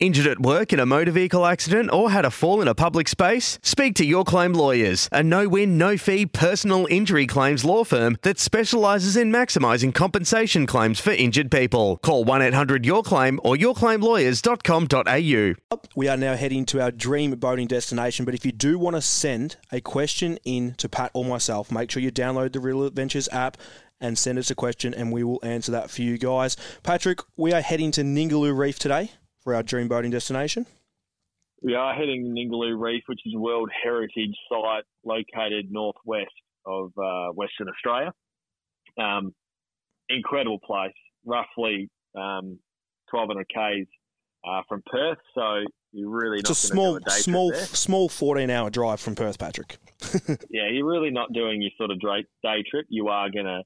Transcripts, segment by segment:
Injured at work in a motor vehicle accident or had a fall in a public space? Speak to Your Claim Lawyers, a no win, no fee personal injury claims law firm that specialises in maximising compensation claims for injured people. Call 1 800 Your Claim or yourclaimlawyers.com.au. We are now heading to our dream boating destination, but if you do want to send a question in to Pat or myself, make sure you download the Real Adventures app and send us a question and we will answer that for you guys. Patrick, we are heading to Ningaloo Reef today for our dream boating destination? We are heading to Ningaloo Reef, which is a World Heritage Site located northwest of uh, Western Australia. Um, incredible place, roughly um, 1200 k's uh, from Perth. So you're really it's a small, a small, small 14 hour drive from Perth, Patrick. yeah, you're really not doing your sort of day trip. You are going to,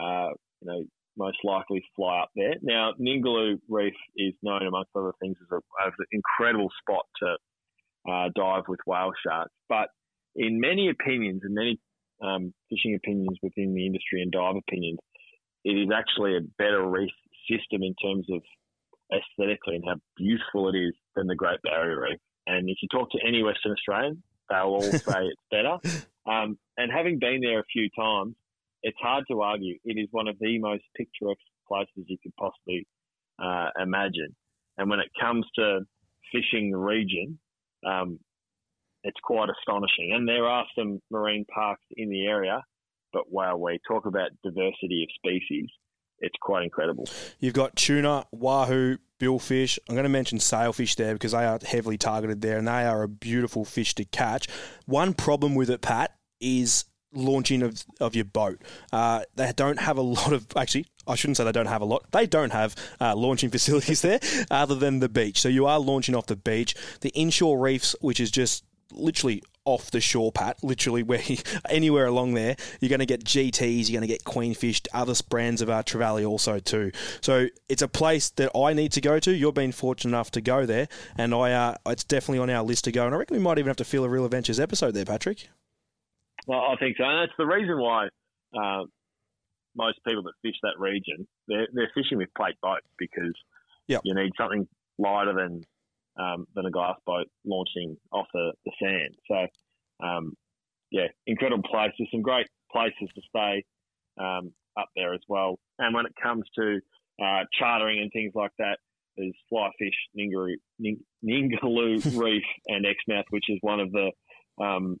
uh, you know, most likely fly up there. Now, Ningaloo Reef is known, amongst other things, as, a, as an incredible spot to uh, dive with whale sharks. But in many opinions and many um, fishing opinions within the industry and dive opinions, it is actually a better reef system in terms of aesthetically and how beautiful it is than the Great Barrier Reef. And if you talk to any Western Australian, they'll all say it's better. Um, and having been there a few times, it's hard to argue. It is one of the most picturesque places you could possibly uh, imagine. And when it comes to fishing the region, um, it's quite astonishing. And there are some marine parks in the area, but wow, we talk about diversity of species. It's quite incredible. You've got tuna, wahoo, billfish. I'm going to mention sailfish there because they are heavily targeted there and they are a beautiful fish to catch. One problem with it, Pat, is launching of, of your boat. Uh, they don't have a lot of, actually, I shouldn't say they don't have a lot. They don't have uh, launching facilities there other than the beach. So you are launching off the beach. The inshore reefs, which is just literally off the shore, Pat, literally where anywhere along there, you're going to get GTs, you're going to get queenfish, other brands of our trevally also too. So it's a place that I need to go to. You've been fortunate enough to go there, and I uh, it's definitely on our list to go. And I reckon we might even have to fill a Real Adventures episode there, Patrick. Well, I think so, and that's the reason why uh, most people that fish that region they're, they're fishing with plate boats because yep. you need something lighter than um, than a glass boat launching off the, the sand. So, um, yeah, incredible place. There's some great places to stay um, up there as well. And when it comes to uh, chartering and things like that, there's Flyfish, Ningaloo, Ningaloo Reef, and Exmouth, which is one of the um,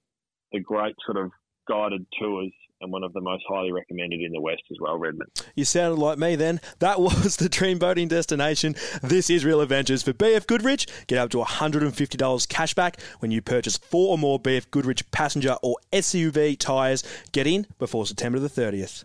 the great sort of guided tours and one of the most highly recommended in the West as well, Redmond. You sounded like me then. That was the dream boating destination. This is Real Adventures for BF Goodrich. Get up to $150 cash back when you purchase four or more BF Goodrich passenger or SUV tyres. Get in before September the 30th.